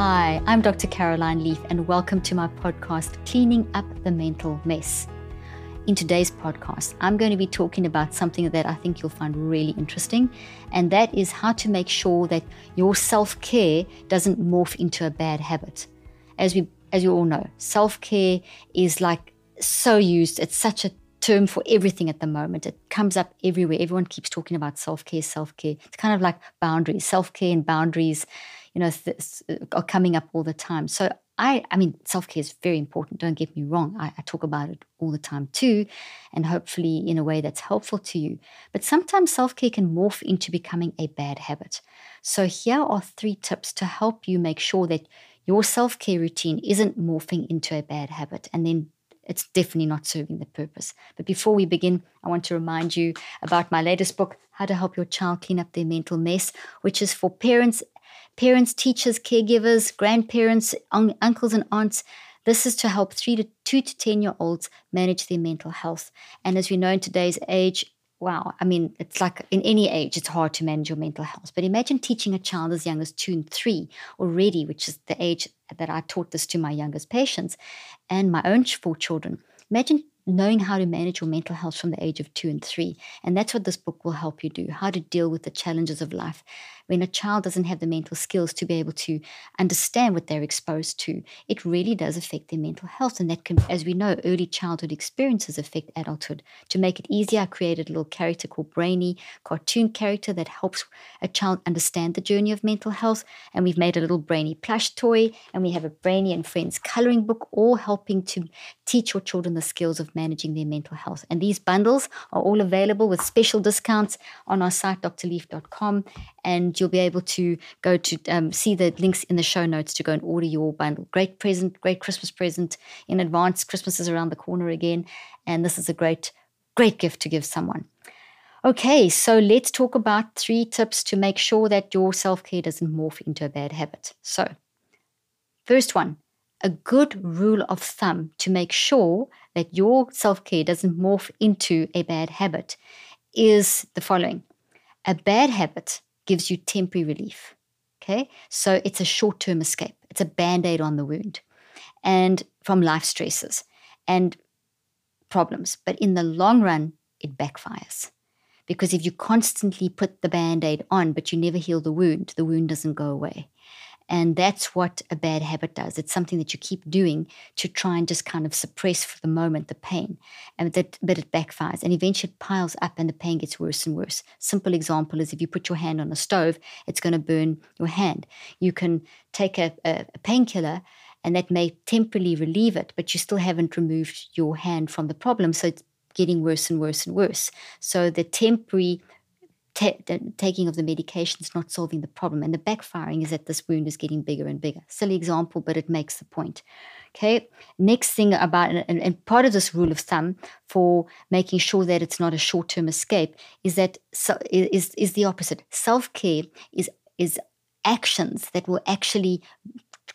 Hi, I'm Dr. Caroline Leaf, and welcome to my podcast, Cleaning Up the Mental Mess. In today's podcast, I'm going to be talking about something that I think you'll find really interesting, and that is how to make sure that your self care doesn't morph into a bad habit. As we, as you all know, self care is like so used. It's such a term for everything at the moment. It comes up everywhere. Everyone keeps talking about self care, self care. It's kind of like boundaries, self care and boundaries you know, th- are coming up all the time. So I, I mean, self care is very important. Don't get me wrong. I, I, talk about it all the time too, and hopefully in a way that's helpful to you. But sometimes self care can morph into becoming a bad habit. So here are three tips to help you make sure that your self care routine isn't morphing into a bad habit, and then it's definitely not serving the purpose. But before we begin, I want to remind you about my latest book, How to Help Your Child Clean Up Their Mental Mess, which is for parents parents, teachers, caregivers, grandparents, un- uncles, and aunts. This is to help three to two to 10 year olds manage their mental health. And as we know in today's age, wow, I mean, it's like in any age, it's hard to manage your mental health. But imagine teaching a child as young as two and three already, which is the age that I taught this to my youngest patients and my own four children. Imagine knowing how to manage your mental health from the age of two and three. And that's what this book will help you do how to deal with the challenges of life when a child doesn't have the mental skills to be able to understand what they're exposed to, it really does affect their mental health. And that can, as we know, early childhood experiences affect adulthood. To make it easier, I created a little character called Brain-Ee, cartoon character that helps a child understand the journey of mental health. And we've made a little Brain-Ee plush toy, and we have a Brain-Ee and Friends coloring book, all helping to teach your children the skills of managing their mental health. And these bundles are all available with special discounts on our site, drleaf.com. And you'll be able to go to um, see the links in the show notes to go and order your bundle. Great present, great Christmas present in advance. Christmas is around the corner again, and this is a great, great gift to give someone. Okay, so let's talk about three tips to make sure that your self care doesn't morph into a bad habit. So, first one, a good rule of thumb to make sure that your self care doesn't morph into a bad habit is the following a bad habit gives you temporary relief. Okay. So it's a short term escape, it's a band aid on the wound and from life stresses and problems. But in the long run, it backfires. Because if you constantly put the band aid on, but you never heal the wound, the wound doesn't go away. And that's what a bad habit does. It's something that you keep doing to try and just kind of suppress for the moment the pain. And that, but it backfires and eventually it piles up and the pain gets worse and worse. Simple example is if you put your hand on a stove, it's going to burn your hand. You can take a, a, a painkiller and that may temporarily relieve it, but you still haven't removed your hand from the problem. So it's getting worse and worse and worse. So the temporary the taking of the medication is not solving the problem. And the backfiring is that this wound is getting bigger and bigger. Silly example, but it makes the point. Okay. Next thing about, and, and part of this rule of thumb for making sure that it's not a short term escape is that so, is, is the opposite. Self care is, is actions that will actually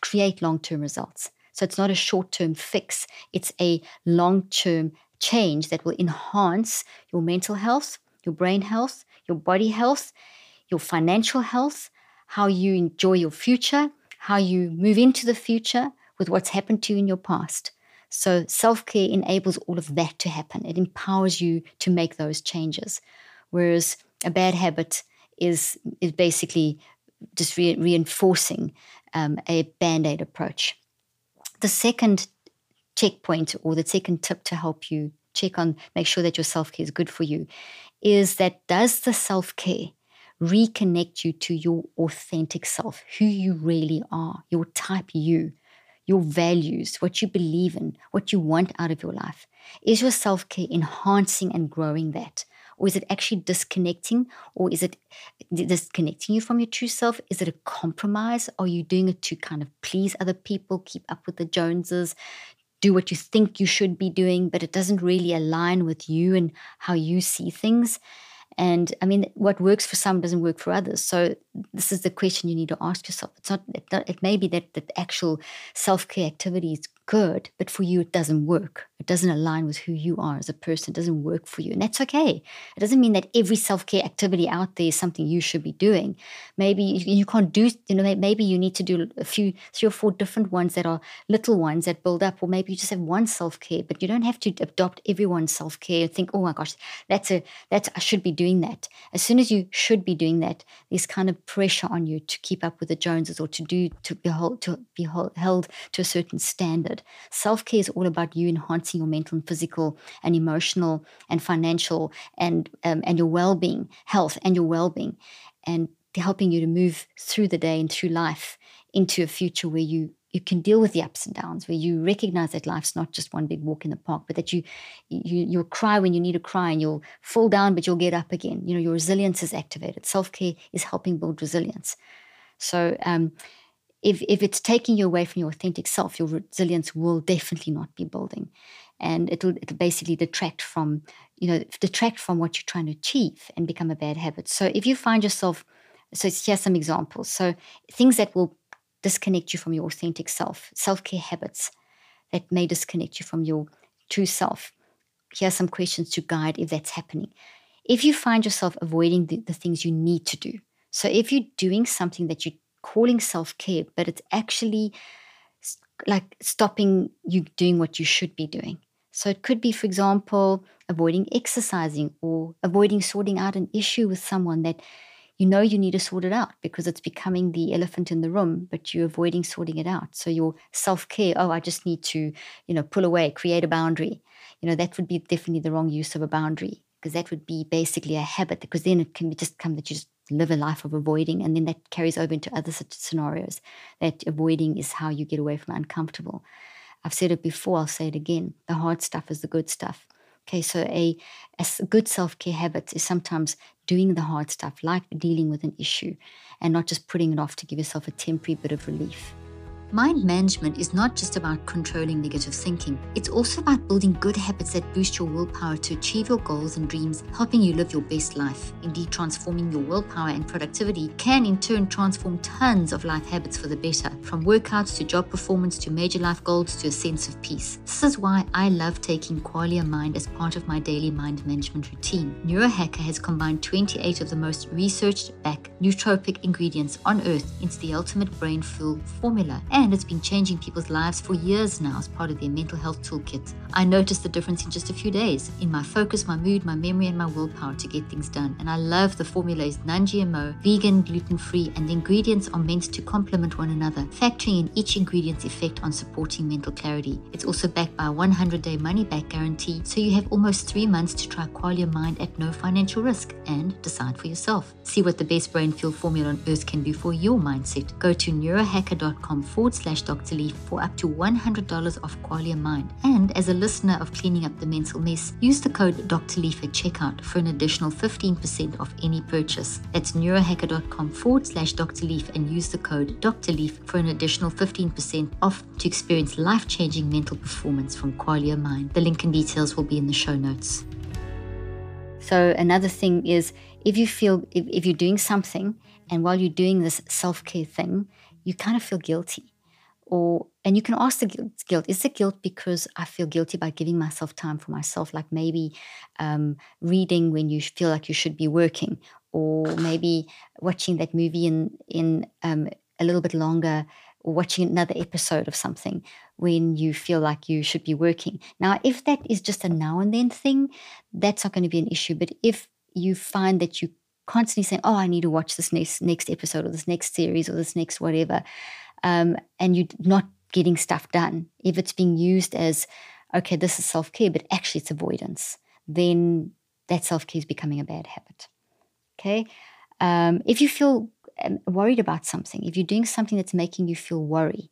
create long term results. So it's not a short term fix, it's a long term change that will enhance your mental health, your brain health, your body health, your financial health, how you enjoy your future, how you move into the future with what's happened to you in your past. So, self care enables all of that to happen. It empowers you to make those changes. Whereas a bad habit is, is basically just re- reinforcing um, a band aid approach. The second checkpoint or the second tip to help you check on, make sure that your self care is good for you, is that does the self care reconnect you to your authentic self, who you really are, your type you, your values, what you believe in, what you want out of your life? Is your self care enhancing and growing that? Or is it actually disconnecting? Or is it disconnecting you from your true self? Is it a compromise? Are you doing it to kind of please other people, keep up with the Joneses, do what you think you should be doing, but it doesn't really align with you and how you see things. And I mean, what works for some doesn't work for others. So this is the question you need to ask yourself. It's not. It, it may be that the actual self care activity is good, but for you it doesn't work. It doesn't align with who you are as a person. It doesn't work for you. And that's okay. It doesn't mean that every self care activity out there is something you should be doing. Maybe you can't do, you know, maybe you need to do a few, three or four different ones that are little ones that build up, or maybe you just have one self care, but you don't have to adopt everyone's self care and think, oh my gosh, that's a, that's, I should be doing that. As soon as you should be doing that, there's kind of pressure on you to keep up with the Joneses or to do, to be held, to be held to a certain standard. Self care is all about you enhancing your mental and physical and emotional and financial and um, and your well being, health and your well being, and helping you to move through the day and through life into a future where you you can deal with the ups and downs where you recognize that life's not just one big walk in the park but that you, you you'll cry when you need to cry and you'll fall down but you'll get up again you know your resilience is activated self-care is helping build resilience so um, if, if it's taking you away from your authentic self, your resilience will definitely not be building. And it'll, it'll basically detract from, you know, detract from what you're trying to achieve and become a bad habit. So if you find yourself, so here's some examples. So things that will disconnect you from your authentic self, self-care habits that may disconnect you from your true self. Here are some questions to guide if that's happening. If you find yourself avoiding the, the things you need to do, so if you're doing something that you're calling self care, but it's actually like stopping you doing what you should be doing. So it could be, for example, avoiding exercising or avoiding sorting out an issue with someone that you know you need to sort it out because it's becoming the elephant in the room, but you're avoiding sorting it out. So your self care, oh, I just need to, you know, pull away, create a boundary. You know, that would be definitely the wrong use of a boundary because that would be basically a habit because then it can just come that you just live a life of avoiding and then that carries over into other such scenarios that avoiding is how you get away from uncomfortable i've said it before i'll say it again the hard stuff is the good stuff okay so a, a good self-care habit is sometimes doing the hard stuff like dealing with an issue and not just putting it off to give yourself a temporary bit of relief Mind management is not just about controlling negative thinking, it's also about building good habits that boost your willpower to achieve your goals and dreams, helping you live your best life. Indeed, transforming your willpower and productivity can in turn transform tons of life habits for the better, from workouts to job performance to major life goals to a sense of peace. This is why I love taking Qualia Mind as part of my daily mind management routine. Neurohacker has combined 28 of the most researched back nootropic ingredients on earth into the ultimate brain fuel formula. And and it's been changing people's lives for years now as part of their mental health toolkit. I noticed the difference in just a few days in my focus, my mood, my memory, and my willpower to get things done. And I love the formula is non GMO, vegan, gluten free, and the ingredients are meant to complement one another, factoring in each ingredient's effect on supporting mental clarity. It's also backed by a 100 day money back guarantee, so you have almost three months to try Qualia Mind at no financial risk and decide for yourself. See what the best brain fuel formula on earth can do for your mindset. Go to neurohacker.com forward forward slash Dr. Leaf for up to $100 off Qualia Mind. And as a listener of Cleaning Up the Mental Mess, use the code Dr. Leaf at checkout for an additional 15% off any purchase. That's neurohacker.com forward slash Dr. Leaf and use the code Dr. Leaf for an additional 15% off to experience life changing mental performance from Qualia Mind. The link and details will be in the show notes. So, another thing is if you feel, if, if you're doing something and while you're doing this self care thing, you kind of feel guilty or and you can ask the guilt, is it guilt because i feel guilty by giving myself time for myself? Like maybe um, reading when you feel like you should be working or maybe watching that movie in in um, a little bit longer or watching another episode of something when you feel like you should be working. Now if that is just a now and then thing that's not going to be an issue. But if you find that you constantly saying oh i need to watch this next next episode or this next series or this next whatever um, and you're not getting stuff done, if it's being used as, okay, this is self care, but actually it's avoidance, then that self care is becoming a bad habit. Okay. Um, if you feel um, worried about something, if you're doing something that's making you feel worry,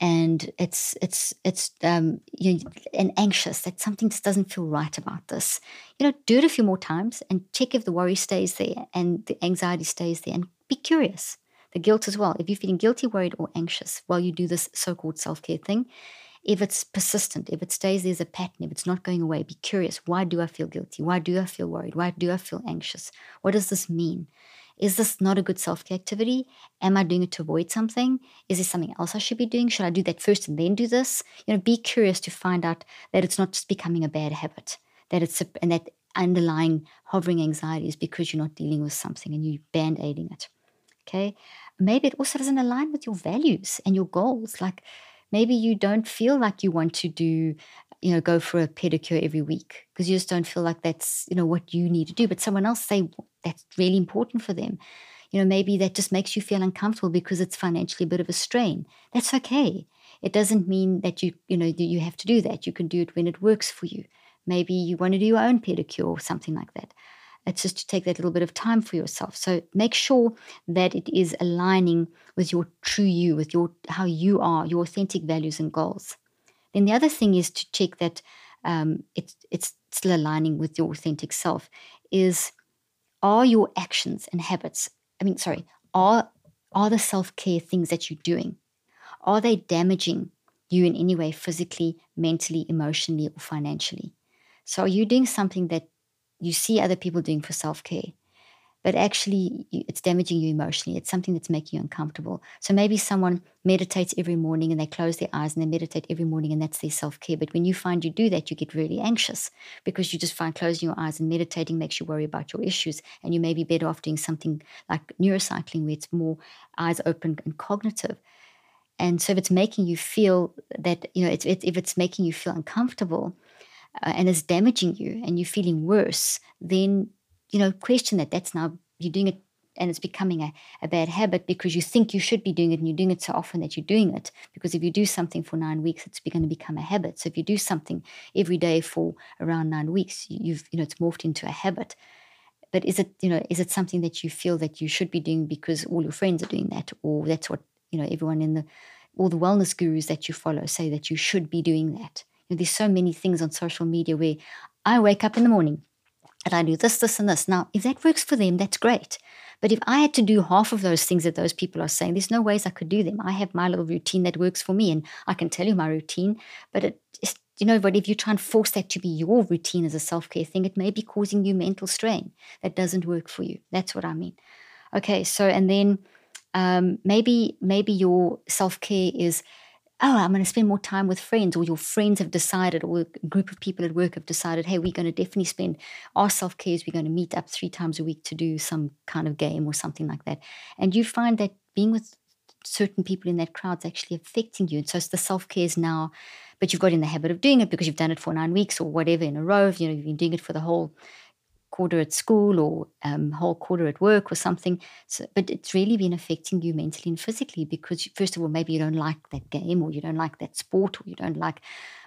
and it's it's it's um, you know, and anxious that something just doesn't feel right about this. You know, do it a few more times and check if the worry stays there and the anxiety stays there, and be curious the guilt as well. If you're feeling guilty, worried, or anxious while you do this so called self care thing, if it's persistent, if it stays there's a pattern, if it's not going away, be curious. Why do I feel guilty? Why do I feel worried? Why do I feel anxious? What does this mean? is this not a good self care activity? Am I doing it to avoid something? Is there something else I should be doing? Should I do that first and then do this? You know, be curious to find out that it's not just becoming a bad habit, that it's a, and that underlying hovering anxiety is because you're not dealing with something and you're band aiding it. Okay. Maybe it also doesn't align with your values and your goals. Like maybe you don't feel like you want to do you know go for a pedicure every week because you just don't feel like that's you know what you need to do. But someone else say that's really important for them. You know maybe that just makes you feel uncomfortable because it's financially a bit of a strain. That's okay. It doesn't mean that you you know you have to do that. You can do it when it works for you. Maybe you want to do your own pedicure or something like that it's just to take that little bit of time for yourself so make sure that it is aligning with your true you with your how you are your authentic values and goals then the other thing is to check that um, it's it's still aligning with your authentic self. Is are your actions and habits? I mean, sorry, are are the self care things that you're doing? Are they damaging you in any way, physically, mentally, emotionally, or financially? So, are you doing something that you see other people doing for self care? but actually it's damaging you emotionally. It's something that's making you uncomfortable. So maybe someone meditates every morning and they close their eyes and they meditate every morning and that's their self care. But when you find you do that, you get really anxious because you just find closing your eyes and meditating makes you worry about your issues. And you may be better off doing something like neurocycling where it's more eyes open and cognitive. And so if it's making you feel that, you know, it's, it, if it's making you feel uncomfortable, uh, and it's damaging you and you're feeling worse, then you know, question that. That's now you're doing it and it's becoming a, a bad habit because you think you should be doing it and you're doing it so often that you're doing it. Because if you do something for nine weeks, it's going to become a habit. So if you do something every day for around nine weeks, you've, you know, it's morphed into a habit. But is it, you know, is it something that you feel that you should be doing because all your friends are doing that, or that's what, you know, everyone in the, all the wellness gurus that you follow say that you should be doing that. Know, there's so many things on social media where I wake up in the morning, and I do this, this, and this. Now, if that works for them, that's great. But if I had to do half of those things that those people are saying, there's no ways I could do them. I have my little routine that works for me, and I can tell you my routine. But it, you know, but if you try and force that to be your routine as a self care thing, it may be causing you mental strain that doesn't work for you. That's what I mean. Okay, so and then um, maybe maybe your self care is oh, I'm going to spend more time with friends, or your friends have decided, or a group of people at work have decided, hey, we're going to definitely spend our self care we're going to meet up three times a week to do some kind of game or something like that. And you find that being with certain people in that crowd is actually affecting you. And so it's the self care is now, but you've got in the habit of doing it because you've done it for nine weeks or whatever in a row. You know, you've been doing it for the whole quarter at school or um, whole quarter at work or something. So, but it's really been affecting you mentally and physically because, first of all, maybe you don't like that game or you don't like that sport or you don't like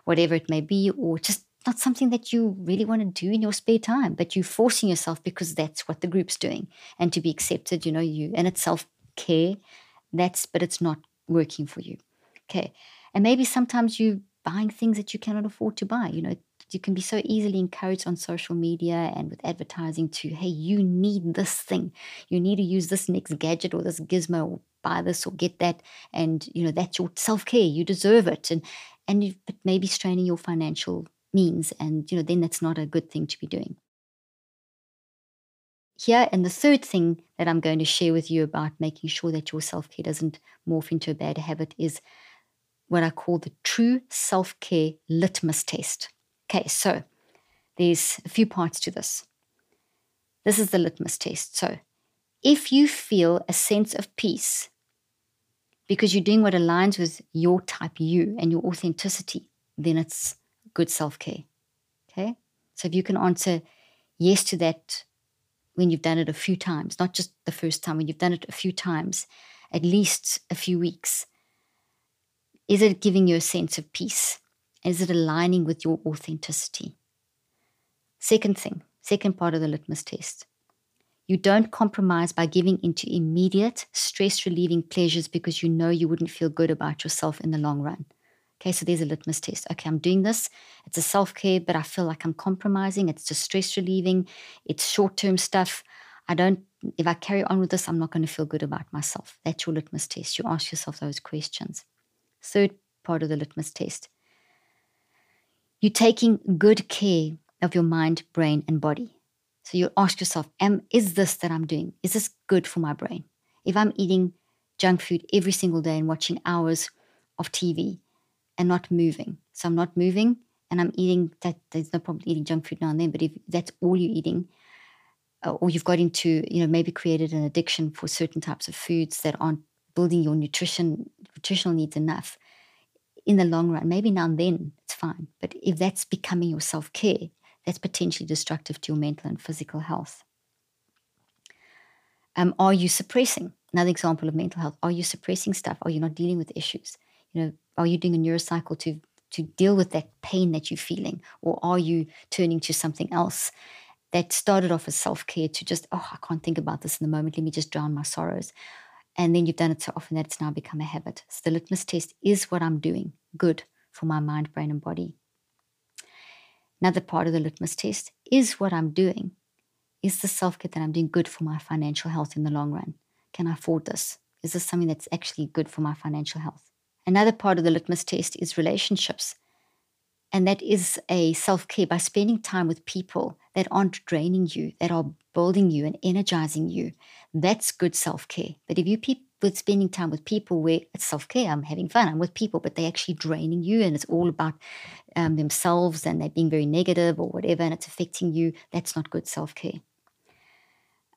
whatever it may be, or just not something that you really want to do in your spare time, but you're forcing yourself because that's what the group's doing. And to be accepted, you know, you and it's self care. That's but it's not working for you. Okay. And maybe sometimes you're buying things that you cannot afford to buy. You know, you can be so easily encouraged on social media and with advertising to, hey, you need this thing. You need to use this next gadget or this gizmo or buy this or get that. And, you know, that's your self care. You deserve it. And, and but maybe straining your financial means. And, you know, then that's not a good thing to be doing. Here, and the third thing that I'm going to share with you about making sure that your self care doesn't morph into a bad habit is what I call the true self care litmus test. Okay, so there's a few parts to this. This is the litmus test. So, if you feel a sense of peace because you're doing what aligns with your type you and your authenticity, then it's good self care. Okay, so if you can answer yes to that when you've done it a few times, not just the first time, when you've done it a few times, at least a few weeks, is it giving you a sense of peace? Is it aligning with your authenticity? Second thing, second part of the litmus test. You don't compromise by giving into immediate stress relieving pleasures because you know you wouldn't feel good about yourself in the long run. Okay, so there's a litmus test. Okay, I'm doing this. It's a self care, but I feel like I'm compromising. It's just stress relieving. It's short term stuff. I don't, if I carry on with this, I'm not going to feel good about myself. That's your litmus test. You ask yourself those questions. Third part of the litmus test you're taking good care of your mind, brain, and body. So you ask yourself, am is this that I'm doing? Is this good for my brain? If I'm eating junk food every single day and watching hours of TV and not moving. So I'm not moving and I'm eating that there's no problem eating junk food now and then, but if that's all you're eating, uh, or you've got into, you know, maybe created an addiction for certain types of foods that aren't building your nutrition nutritional needs enough, in the long run, maybe now and then it's fine. But if that's becoming your self-care, that's potentially destructive to your mental and physical health. Um, are you suppressing? Another example of mental health. Are you suppressing stuff? Are you not dealing with issues? You know, are you doing a neurocycle to to deal with that pain that you're feeling, or are you turning to something else that started off as self care to just oh I can't think about this in the moment. Let me just drown my sorrows, and then you've done it so often that it's now become a habit. So the litmus test is what I'm doing good for my mind, brain, and body. Another part of the litmus test is what I'm doing. Is the self care that I'm doing good for my financial health in the long run? Can I afford this? Is this something that's actually good for my financial health? Another part of the litmus test is relationships. And that is a self care by spending time with people that aren't draining you, that are building you and energizing you. That's good self care. But if you pe- with spending time with people where it's self care, I'm having fun, I'm with people, but they're actually draining you and it's all about um, themselves and they're being very negative or whatever and it's affecting you, that's not good self care.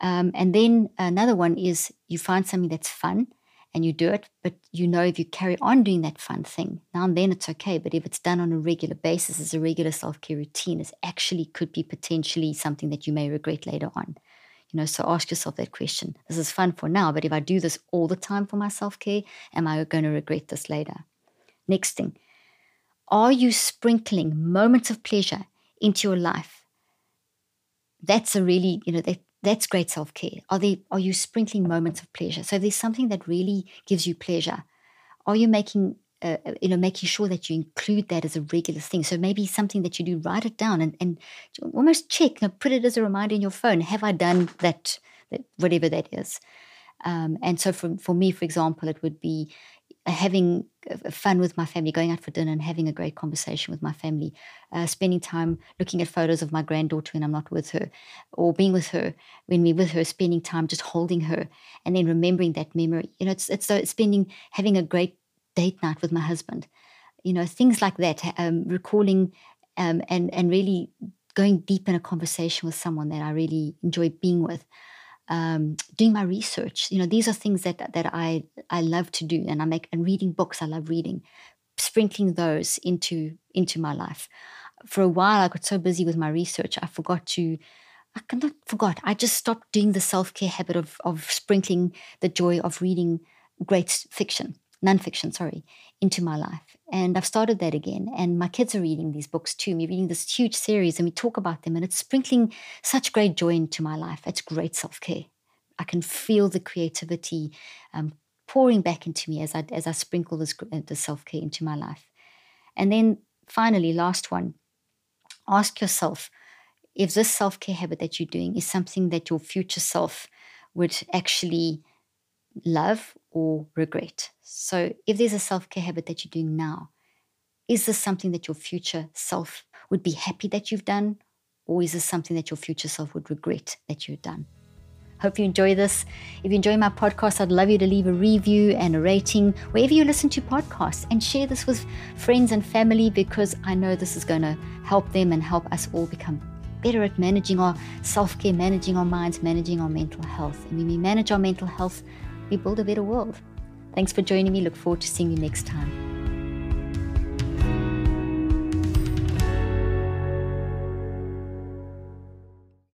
Um, and then another one is you find something that's fun and you do it, but you know if you carry on doing that fun thing, now and then it's okay. But if it's done on a regular basis as a regular self care routine, it actually could be potentially something that you may regret later on. You know, so ask yourself that question. This is fun for now, but if I do this all the time for my self care, am I going to regret this later? Next thing, are you sprinkling moments of pleasure into your life? That's a really, you know, that that's great self care. Are they are you sprinkling moments of pleasure? So there's something that really gives you pleasure, are you making uh, uh, you know making sure that you include that as a regular thing? So maybe something that you do, write it down and and almost check, you know, put it as a reminder in your phone. Have I done that? that whatever that is. Um, and so for for me, for example, it would be having fun with my family, going out for dinner and having a great conversation with my family, uh, spending time looking at photos of my granddaughter when I'm not with her, or being with her when we're with her, spending time just holding her, and then remembering that memory. You know, it's it's so spending having a great date night with my husband. You know, things like that, um, recalling um, and and really going deep in a conversation with someone that I really enjoy being with um, doing my research. You know, these are things that that I I love to do, and I make and reading books. I love reading, sprinkling those into into my life. For a while, I got so busy with my research, I forgot to. I cannot forgot. I just stopped doing the self care habit of of sprinkling the joy of reading great fiction, nonfiction, sorry, into my life. And I've started that again. And my kids are reading these books too. We're reading this huge series and we talk about them, and it's sprinkling such great joy into my life. It's great self care. I can feel the creativity um, pouring back into me as I, as I sprinkle this, uh, the self care into my life. And then finally, last one ask yourself if this self care habit that you're doing is something that your future self would actually love or regret. So, if there's a self care habit that you're doing now, is this something that your future self would be happy that you've done? Or is this something that your future self would regret that you've done? Hope you enjoy this. If you enjoy my podcast, I'd love you to leave a review and a rating wherever you listen to podcasts and share this with friends and family because I know this is going to help them and help us all become better at managing our self care, managing our minds, managing our mental health. And when we manage our mental health, we build a better world. Thanks for joining me. Look forward to seeing you next time.